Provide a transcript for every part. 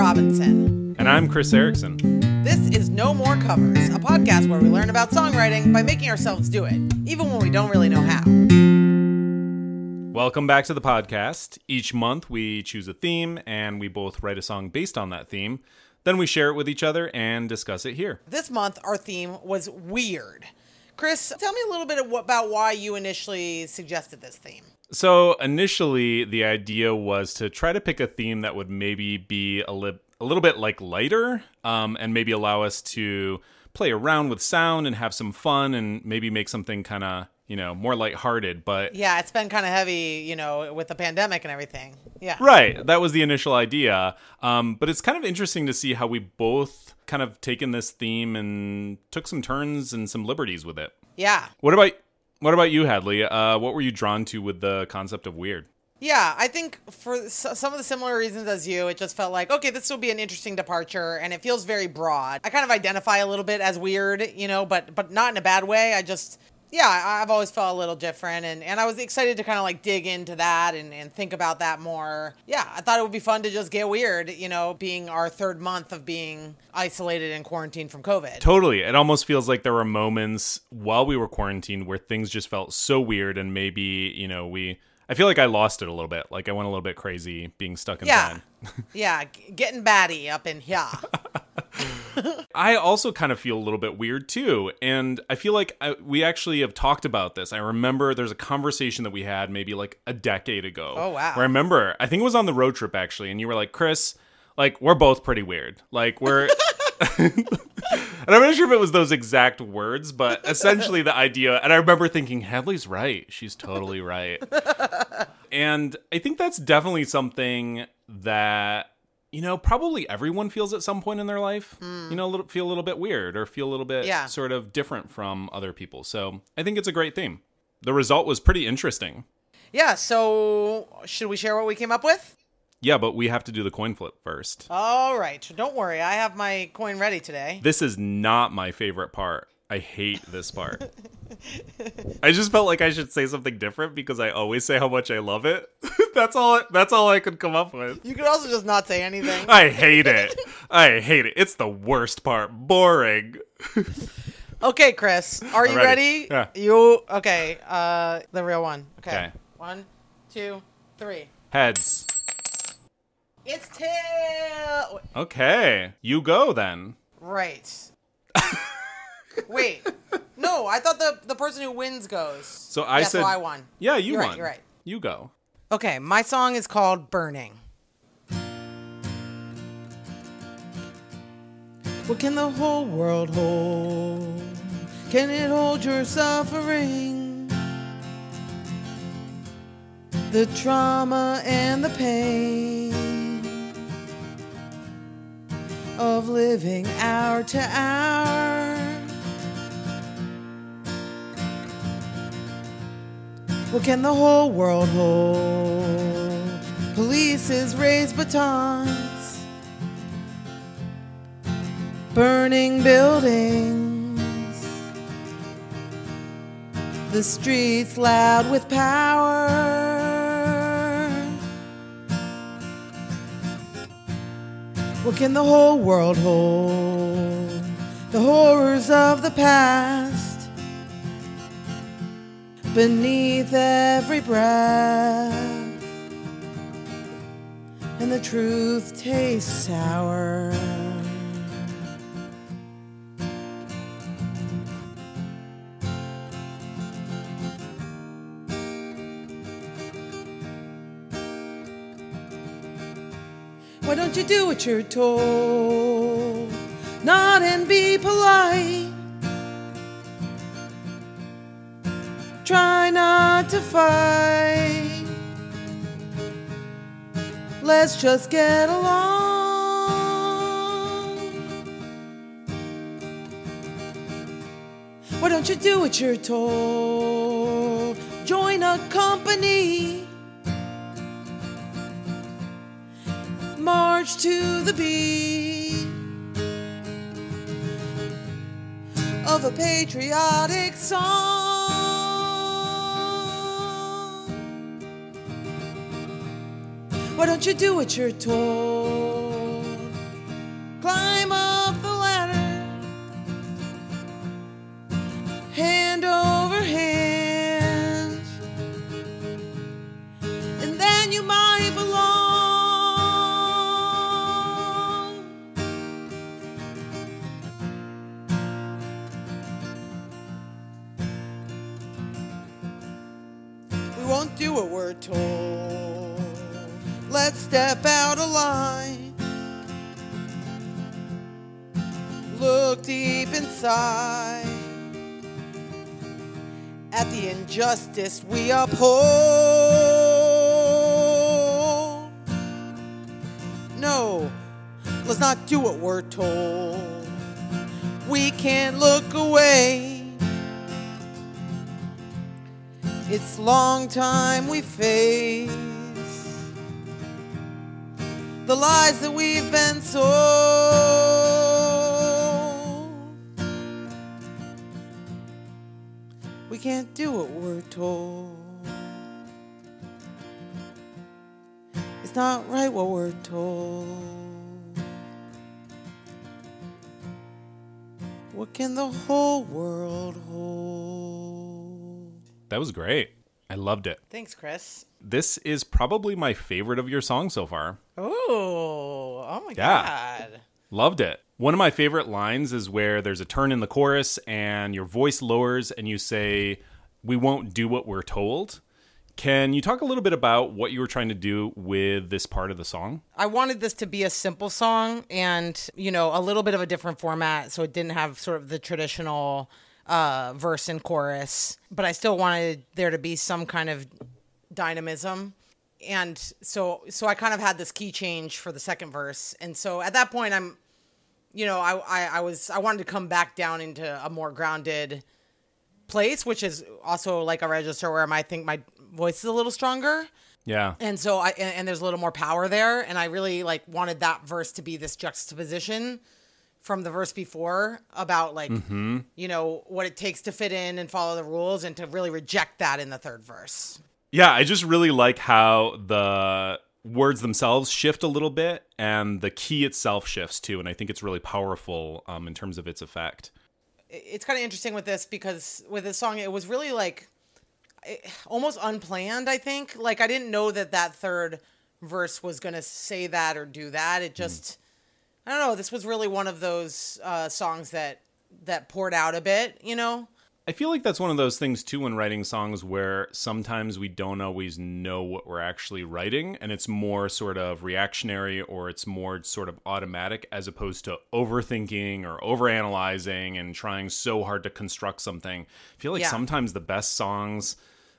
Robinson. And I'm Chris Erickson. This is No More Covers, a podcast where we learn about songwriting by making ourselves do it, even when we don't really know how. Welcome back to the podcast. Each month we choose a theme and we both write a song based on that theme. Then we share it with each other and discuss it here. This month, our theme was weird. Chris, tell me a little bit about why you initially suggested this theme. So, initially, the idea was to try to pick a theme that would maybe be a, li- a little bit like lighter um, and maybe allow us to play around with sound and have some fun and maybe make something kind of you know more lighthearted but yeah it's been kind of heavy you know with the pandemic and everything. Yeah. Right. That was the initial idea. Um, but it's kind of interesting to see how we both kind of taken this theme and took some turns and some liberties with it. Yeah. What about what about you hadley uh, what were you drawn to with the concept of weird yeah, I think for some of the similar reasons as you, it just felt like, okay, this will be an interesting departure and it feels very broad. I kind of identify a little bit as weird, you know, but but not in a bad way. I just yeah, I've always felt a little different, and, and I was excited to kind of like dig into that and, and think about that more. Yeah, I thought it would be fun to just get weird, you know, being our third month of being isolated and quarantined from COVID. Totally. It almost feels like there were moments while we were quarantined where things just felt so weird, and maybe, you know, we. I feel like I lost it a little bit. Like I went a little bit crazy being stuck inside. Yeah, yeah, getting batty up in here. I also kind of feel a little bit weird too. And I feel like I, we actually have talked about this. I remember there's a conversation that we had maybe like a decade ago. Oh, wow. Where I remember, I think it was on the road trip actually. And you were like, Chris, like, we're both pretty weird. Like, we're. and I'm not sure if it was those exact words, but essentially the idea. And I remember thinking, Hadley's right. She's totally right. and I think that's definitely something that you know, probably everyone feels at some point in their life, mm. you know, a little, feel a little bit weird or feel a little bit yeah. sort of different from other people. So I think it's a great theme. The result was pretty interesting. Yeah. So should we share what we came up with? Yeah, but we have to do the coin flip first. All right. Don't worry. I have my coin ready today. This is not my favorite part. I hate this part. I just felt like I should say something different because I always say how much I love it. that's all that's all I could come up with. You could also just not say anything. I hate it. I hate it. It's the worst part. Boring. okay, Chris. Are you ready? ready? Yeah. You okay, uh the real one. Okay. okay. One, two, three. Heads. It's tail. Okay. You go then. Right. Wait. No, I thought the the person who wins goes. So I said I won. Yeah, you you're won. Right, you're right. You go. Okay, my song is called Burning. What can the whole world hold? Can it hold your suffering? The trauma and the pain of living hour to hour. What can the whole world hold? Police's raised batons, burning buildings, the streets loud with power. What can the whole world hold? The horrors of the past beneath every breath, and the truth tastes sour. Why don't you do what you're told? Fight. Let's just get along. Why don't you do what you're told? Join a company. March to the beat of a patriotic song. Why don't you do what you're told? Look deep inside at the injustice we uphold. No, let's not do what we're told. We can't look away. It's long time we face the lies that we've been sold. Can't do what we're told. It's not right what we're told. What can the whole world hold? That was great. I loved it. Thanks, Chris. This is probably my favorite of your songs so far. Oh, oh my Yeah. god. Loved it. One of my favorite lines is where there's a turn in the chorus and your voice lowers and you say, We won't do what we're told. Can you talk a little bit about what you were trying to do with this part of the song? I wanted this to be a simple song and, you know, a little bit of a different format so it didn't have sort of the traditional uh, verse and chorus, but I still wanted there to be some kind of dynamism. And so so I kind of had this key change for the second verse. And so at that point I'm you know, I, I, I was I wanted to come back down into a more grounded place, which is also like a register where I think my voice is a little stronger Yeah. and so I and, and there's a little more power there, and I really like wanted that verse to be this juxtaposition from the verse before about like mm-hmm. you know what it takes to fit in and follow the rules, and to really reject that in the third verse. Yeah, I just really like how the words themselves shift a little bit and the key itself shifts too. And I think it's really powerful um, in terms of its effect. It's kind of interesting with this because with this song, it was really like almost unplanned. I think like I didn't know that that third verse was gonna say that or do that. It just I don't know. This was really one of those uh, songs that that poured out a bit, you know. I feel like that's one of those things too when writing songs where sometimes we don't always know what we're actually writing and it's more sort of reactionary or it's more sort of automatic as opposed to overthinking or overanalyzing and trying so hard to construct something. I feel like Yeah. sometimes the best songs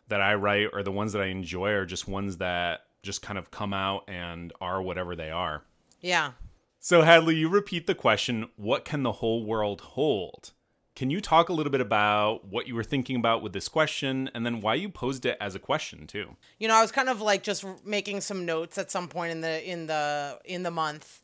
that I write or the ones that I enjoy are just ones that just kind of come out and are whatever they are. Yeah. So, Hadley, you repeat the question what can the whole world hold? Can you talk a little bit about what you were thinking about with this question and then why you posed it as a question, too? you know, I was kind of like just making some notes at some point in the in the in the month,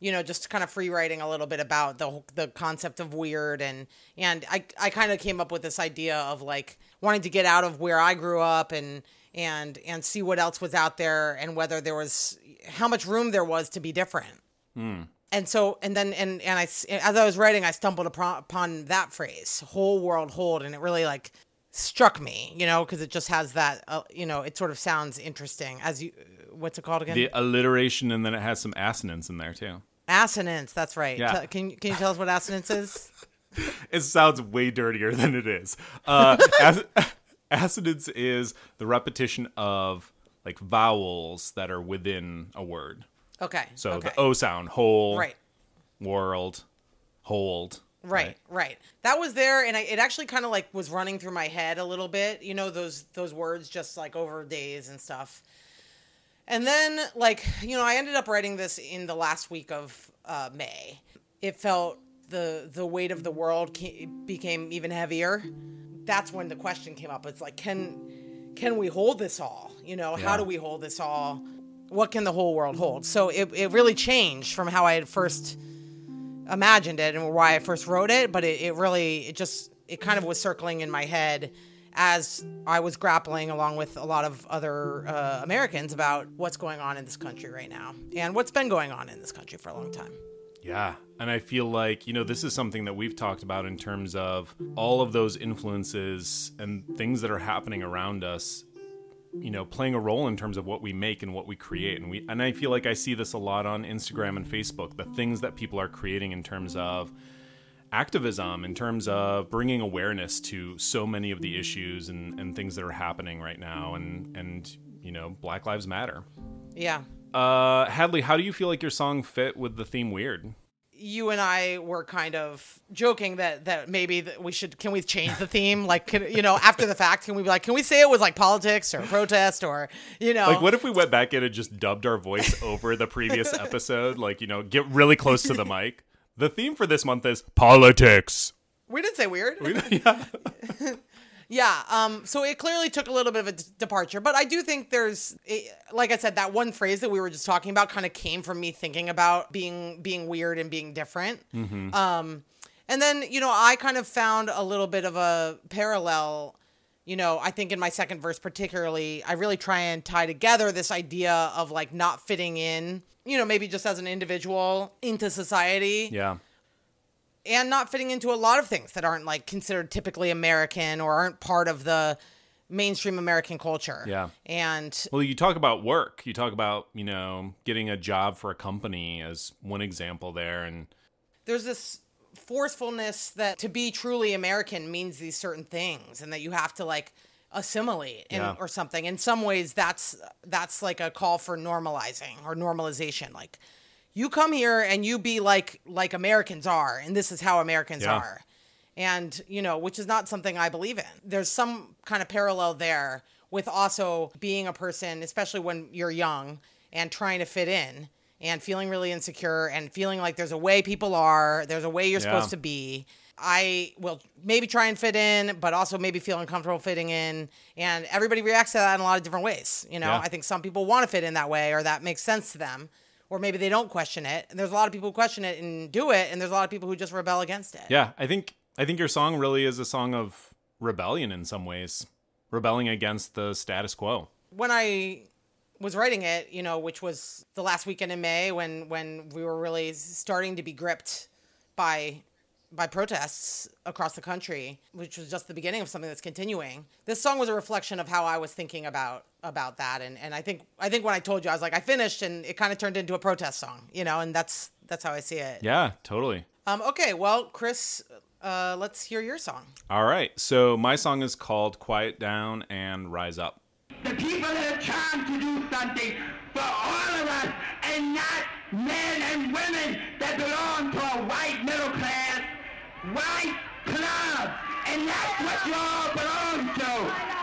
you know, just kind of free writing a little bit about the the concept of weird and and I I kind of came up with this idea of like wanting to get out of where I grew up and and and see what else was out there and whether there was how much room there was to be different. Hmm. And so, and then, and and I, as I was writing, I stumbled upon, upon that phrase, "whole world hold," and it really like struck me, you know, because it just has that, uh, you know, it sort of sounds interesting. As you, what's it called again? The alliteration, and then it has some assonance in there, too. assonance. That's right. Yeah. Tell- can can you tell us what assonance is? It sounds way dirtier than it is. Uh, as- assonance is the repetition of like vowels that are within a word. Okay. So okay. the O sound, whole, right. world, hold. Right, right. That was there, and I, it actually kind of like was running through my head a little bit. You know, those those words just like over days and stuff. And then, like, you know, I ended up writing this in the last week of uh, May. It felt the the weight of the world ca- became even heavier. That's when the question came up. It's like, can can we hold this all? You know, how do we hold this all? What can the whole world hold? So it, it really changed from how I had first imagined it and why I first wrote it, but it, it really it just it kind of was circling in my head as I was grappling along with a lot of other uh, Americans about what's going on in this country right now and what's been going on in this country for a long time. Yeah. And I feel like, you know, this is something that we've talked about in terms of all of those influences and things that are happening around us you know playing a role in terms of what we make and what we create. And we and I feel like I see this a lot on Instagram and Facebook the things that people are creating in terms of activism in terms of bringing awareness to so many of the issues and, and things that are happening right now. And and you know black lives matter. Yeah. uh hadley how do you feel like your song fit with the theme weird You and I were kind of joking that that maybe that we should can we change the theme? Like can, you know after the fact can we be like can we say it was like politics or protest or you know? Like what if we went back in and just dubbed our voice over the previous episode? Like you know get really close to the mic. The theme for this month is politics. We didn't say weird. We, yeah Yeah, um, so it clearly took a little bit of a d- departure, but I do think there's, it, like I said, that one phrase that we were just talking about kind of came from me thinking about being being weird and being different. Um, and then you know I kind of found a little bit of a parallel. You know, I think in my second verse particularly, I really try and tie together this idea of like not fitting in. You know, maybe just as an individual into society yeah and not fitting into a lot of things that aren't like considered typically American or aren't part of the mainstream American culture. Yeah. And Well, you talk about work. You talk about, you know, getting a job for a company as one example there. And there's this forcefulness that to be truly American means these certain things and that you have to like assimilate in, Yeah. or something. In some ways that's that's like a call for normalizing or normalization. Like you come here and you be like like Americans are and this is how Americans Yeah. are. And, you know, which is not something I believe in. There's some kind of parallel there with also being a person, especially when you're young and trying to fit in and feeling really insecure and feeling like there's a way people are, there's a way you're Yeah. supposed to be. I will maybe try and fit in, but also maybe feel uncomfortable fitting in. And everybody reacts to that in a lot of different ways. You know, Yeah. I think some people want to fit in that way or that makes sense to them. Or maybe they don't question it. And there's a lot of people who question it and do it, and there's a lot of people who just rebel against it. yeah, I think I think your song really is a song of rebellion in some ways. Rebelling against the status quo. when I was writing it, you know, which was the last weekend in May when when we were really starting to be gripped by by protests across the country, which was just the beginning of something that's continuing. This song was a reflection of how I was thinking about about that and and I think I think when I told you I was like I finished and it kind of turned into a protest song, you know, and that's that's how I see it. Yeah, totally. Um okay, well, Chris, uh let's hear your song. All right. So my song is called Quiet Down and Rise Up. The people are trying to do something for all of us and not men and women that belong to a white middle class, white club. And that's what you all belong to.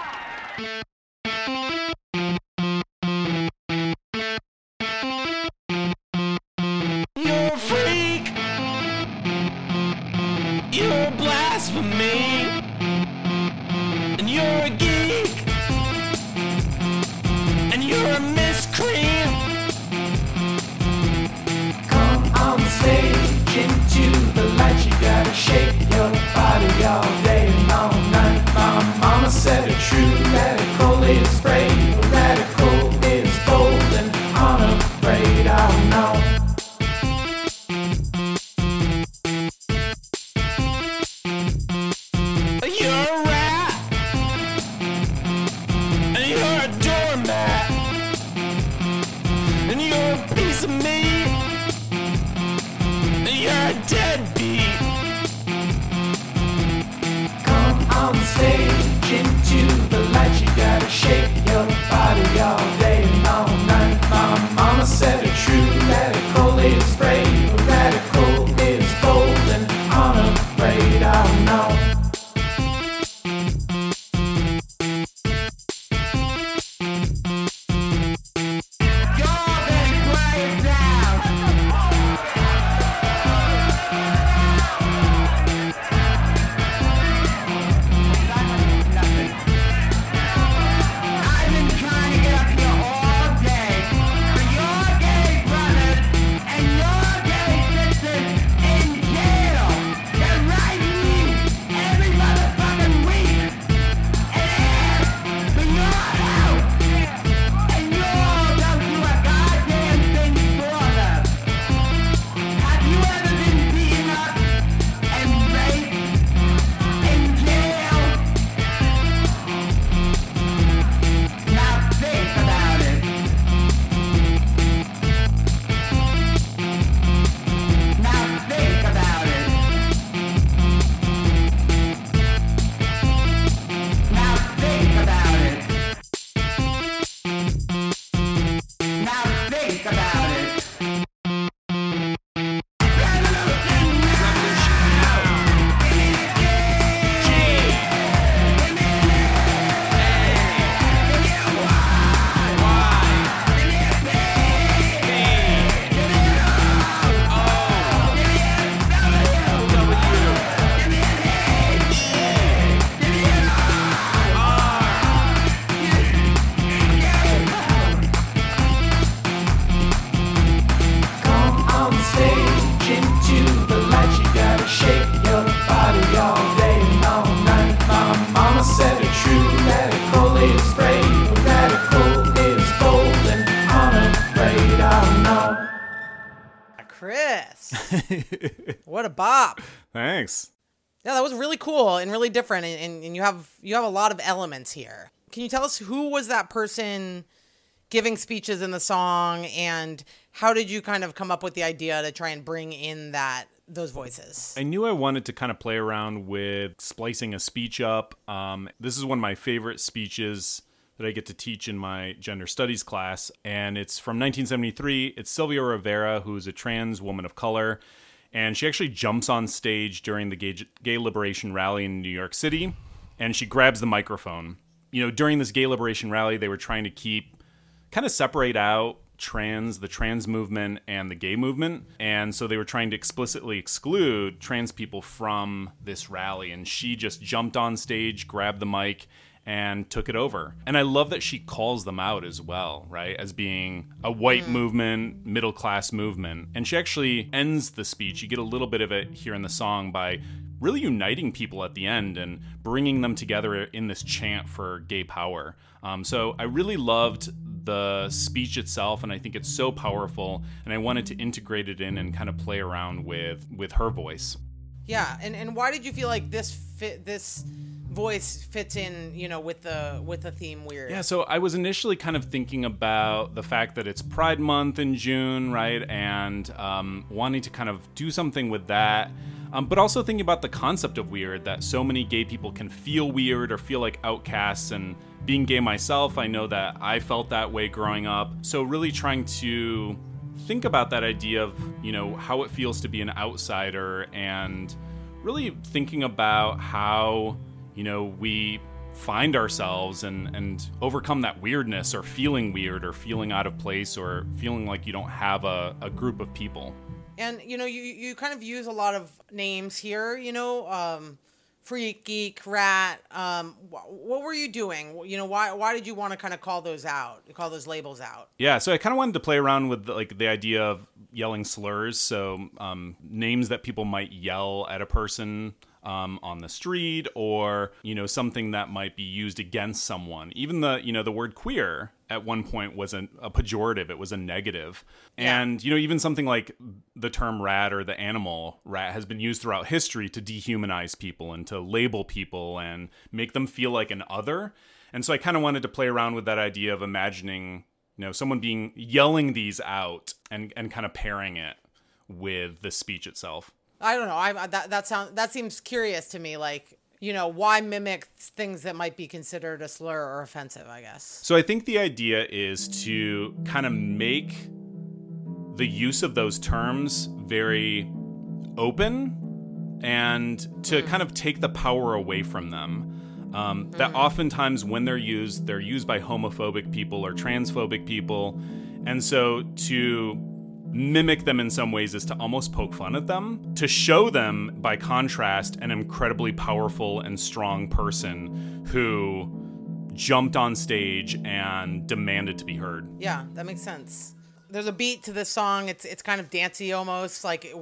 What a bop. Thanks. Yeah, that was really cool and really different, and, and, and you have you have a lot of elements here. Can you tell us who was that person giving speeches in the song, and how did you kind of come up with the idea to try and bring in that those voices? I knew I wanted to kind of play around with splicing a speech up. Um, this is one of my favorite speeches that I get to teach in my gender studies class, and it's from 1973. It's Sylvia Rivera, who's a trans woman of color, and she actually jumps on stage during the gay, gay liberation rally in New York City, and she grabs the microphone. You know, during this gay liberation rally, they were trying to keep kind of separate out trans, the trans movement, and the gay movement. And so they were trying to explicitly exclude trans people from this rally. And she just jumped on stage, grabbed the mic, and took it over. And I love that she calls them out as well, right? As being a white movement, middle class movement. And she actually ends the speech. You get a little bit of it here in the song by really uniting people at the end and bringing them together in this chant for gay power. Um, so I really loved the speech itself, and I think it's so powerful. And I wanted to integrate it in and kind of play around with with her voice. Yeah, and and why did you feel like this fit this voice fits in, you know, with the with the theme weird? Yeah, so I was initially kind of thinking about the fact that it's Pride Month in June, right, and um, wanting to kind of do something with that. Um, but also thinking about the concept of weird that so many gay people can feel weird or feel like outcasts and being gay myself i know that i felt that way growing up so really trying to think about that idea of you know how it feels to be an outsider and really thinking about how you know we find ourselves and and overcome that weirdness or feeling weird or feeling out of place or feeling like you don't have a, a group of people And you know, you you kind of use a lot of names here. You know, um, freak, geek, rat. Um, wh- what were you doing? You know, why why did you want to kind of call those out? Call those labels out? Yeah, so I kind of wanted to play around with like the idea of yelling slurs, so um, names that people might yell at a person um, on the street, or you know something that might be used against someone. Even the you know the word queer at one point was a, a pejorative; it was a negative. And you know even something like the term rat or the animal rat has been used throughout history to dehumanize people and to label people and make them feel like an other. And so I kind of wanted to play around with that idea of imagining you know someone being yelling these out and and kind of pairing it with the speech itself I don't know. I uh, that that sound that seems curious to me. Like you know, why mimic things that might be considered a slur or offensive? I guess. so i think the idea is to kind of make the use of those terms very open and to mm. kind of take the power away from them um, that mm. oftentimes when they're used they're used by homophobic people or transphobic people and so to mimic them in some ways is to almost poke fun at them, to show them, by contrast, an incredibly powerful and strong person who jumped on stage and demanded to be heard. Yeah, that makes sense. There's a beat to this song. It's it's kind of dancey almost. Like,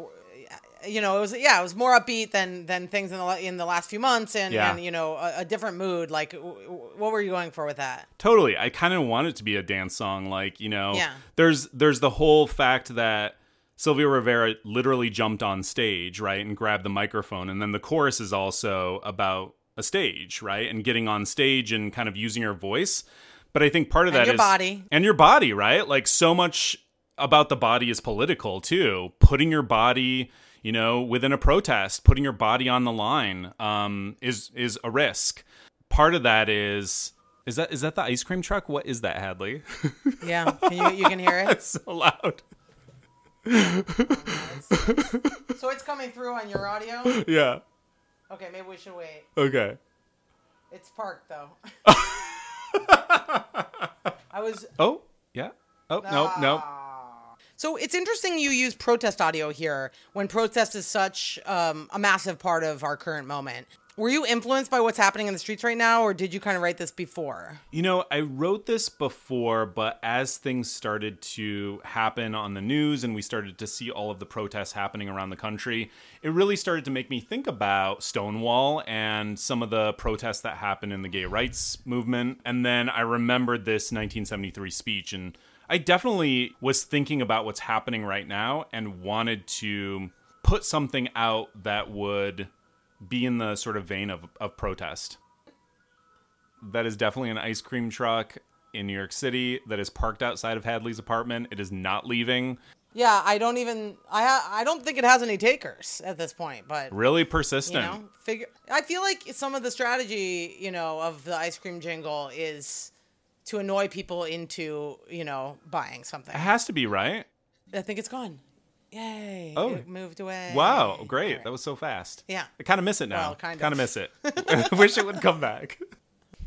you know, it was yeah, it was more upbeat than than things in the in the last few months, and Yeah. and you know, a, a different mood. Like, w- what were you going for with that? Totally. I kind of want it to be a dance song like, you know, Yeah. there's there's the whole fact that Sylvia Rivera literally jumped on stage, right, and grabbed the microphone and then the chorus is also about a stage, right? And getting on stage and kind of using her voice. But I think part of And that your is body. and your body, right? Like so much about the body is political too. Putting your body, you know, within a protest, putting your body on the line, um, is is a risk. Part of that is is that is that the ice cream truck? What is that, Hadley? Yeah, can you you can hear it. it's so loud. So it's coming through on your audio. Yeah. Okay, maybe we should wait. Okay. It's parked though. I was Oh, yeah. Oh, no, no. So it's interesting you use protest audio here when protest is such um, a massive part of our current moment. Were you influenced by what's happening in the streets right now, or did you kind of write this before? You know, I wrote this before, but as things started to happen on the news and we started to see all of the protests happening around the country, it really started to make me think about Stonewall and some of the protests that happened in the gay rights movement. And then I remembered this 1973 speech, and I definitely was thinking about what's happening right now and wanted to put something out that would be in the sort of vein of, of protest that is definitely an ice cream truck in New York City that is parked outside of Hadley's apartment. It is not leaving. Yeah, I don't even I ha- I don't think it has any takers at this point, but Really persistent. you know, figure I feel like some of the strategy, you know, of the ice cream jingle is to annoy people into, you know, buying something. It has to be, right? I think it's gone. Yay. Oh. It moved away. Wow, great. All right. That was so fast. Yeah. I kind of miss it now. Well, kind of. Kind of miss it. Wish it would come back.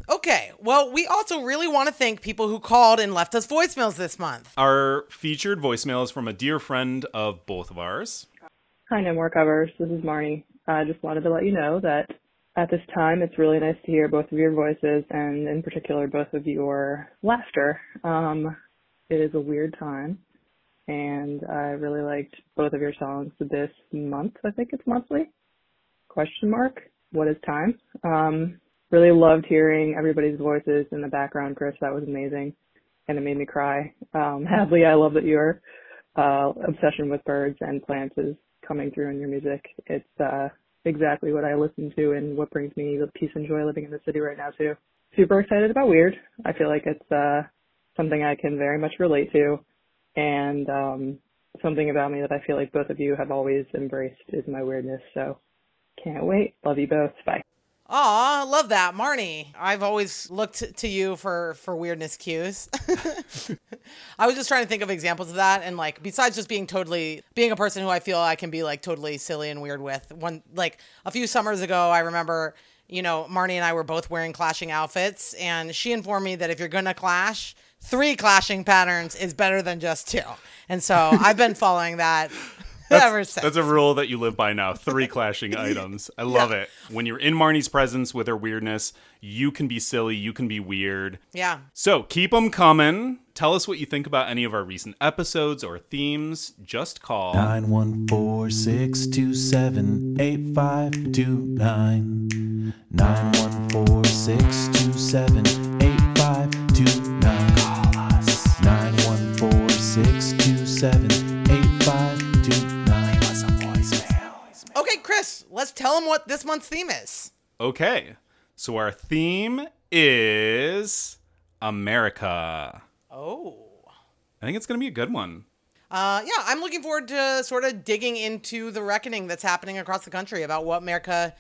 Okay. Well, we also really want to thank people who called and left us voicemails this month. Our featured voicemail is from a dear friend of both of ours. Hi, No More Covers. This is Marnie. I just wanted to let you know that at this time, it's really nice to hear both of your voices and, in particular, both of your laughter. Um, it is a weird time, and I really liked both of your songs this month. I think it's monthly. Question mark. What is time? Um, really loved hearing everybody's voices in the background, Chris. That was amazing, and it made me cry. Um, Hadley, I love that your uh, obsession with birds and plants is coming through in your music. It's uh, exactly what I listen to and what brings me the peace and joy living in the city right now too. Super excited about Weird. I feel like it's uh, something I can very much relate to, and um, something about me that I feel like both of you have always embraced is my weirdness. So can't wait. Love you both. Bye. Aw, love that, Marnie. I've always looked to you for for weirdness cues. I was just trying to think of examples of that, and like besides just being totally being a person who I feel I can be like totally silly and weird with. One like a few summers ago, I remember you know Marnie and I were both wearing clashing outfits, and she informed me that if you're gonna clash, three clashing patterns is better than just two, and so I've been following that. Ever since. That's a rule that you live by now. Three clashing items. I love Yeah. it. When you're in Marnie's presence with her weirdness, you can be silly, you can be weird. yeah. So keep them coming. Tell us what you think about any of our recent episodes or themes. Just call. 914-627-8529 914-627-8529 Chris, let's tell them what this month's theme is. Okay. So our theme is America. Oh. I think it's going to be a good one. Uh, yeah, I'm looking forward to sort of digging into the reckoning that's happening across the country about what America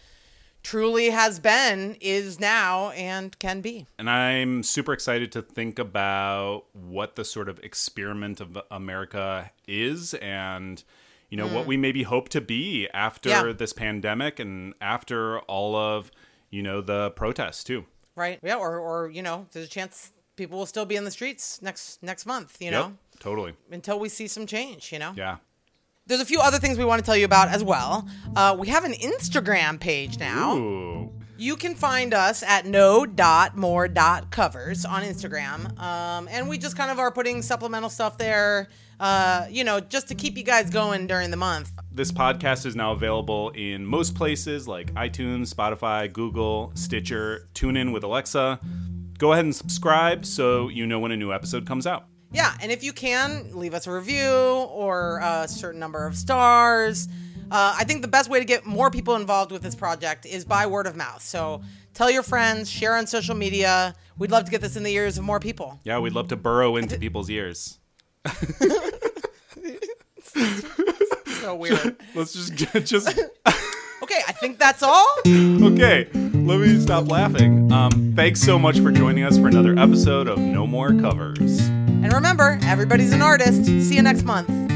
truly has been, is now, and can be. And I'm super excited to think about what the sort of experiment of America is and you know what we maybe hope to be after Yeah. this pandemic and after all of you know the protests too. Right? Yeah, or, or you know, there's a chance people will still be in the streets next next month, you know, totally. until we see some change, you know? Yeah. There's a few other things we want to tell you about as well. Uh, we have an Instagram page now. Ooh. You can find us at no.more.covers on Instagram. Um, and we just kind of are putting supplemental stuff there, uh, you know, just to keep you guys going during the month. This podcast is now available in most places like iTunes, Spotify, Google, Stitcher, TuneIn with Alexa. Go ahead and subscribe so you know when a new episode comes out. Yeah, and if you can, leave us a review or a certain number of stars. Uh, I think the best way to get more people involved with this project is by word of mouth. So tell your friends, share on social media. We'd love to get this in the ears of more people. Yeah, we'd love to burrow into people's ears. So weird. Let's just just okay, I think that's all. okay. Let me stop laughing. Um, thanks so much for joining us for another episode of No More Covers. And remember, everybody's an artist. See you next month.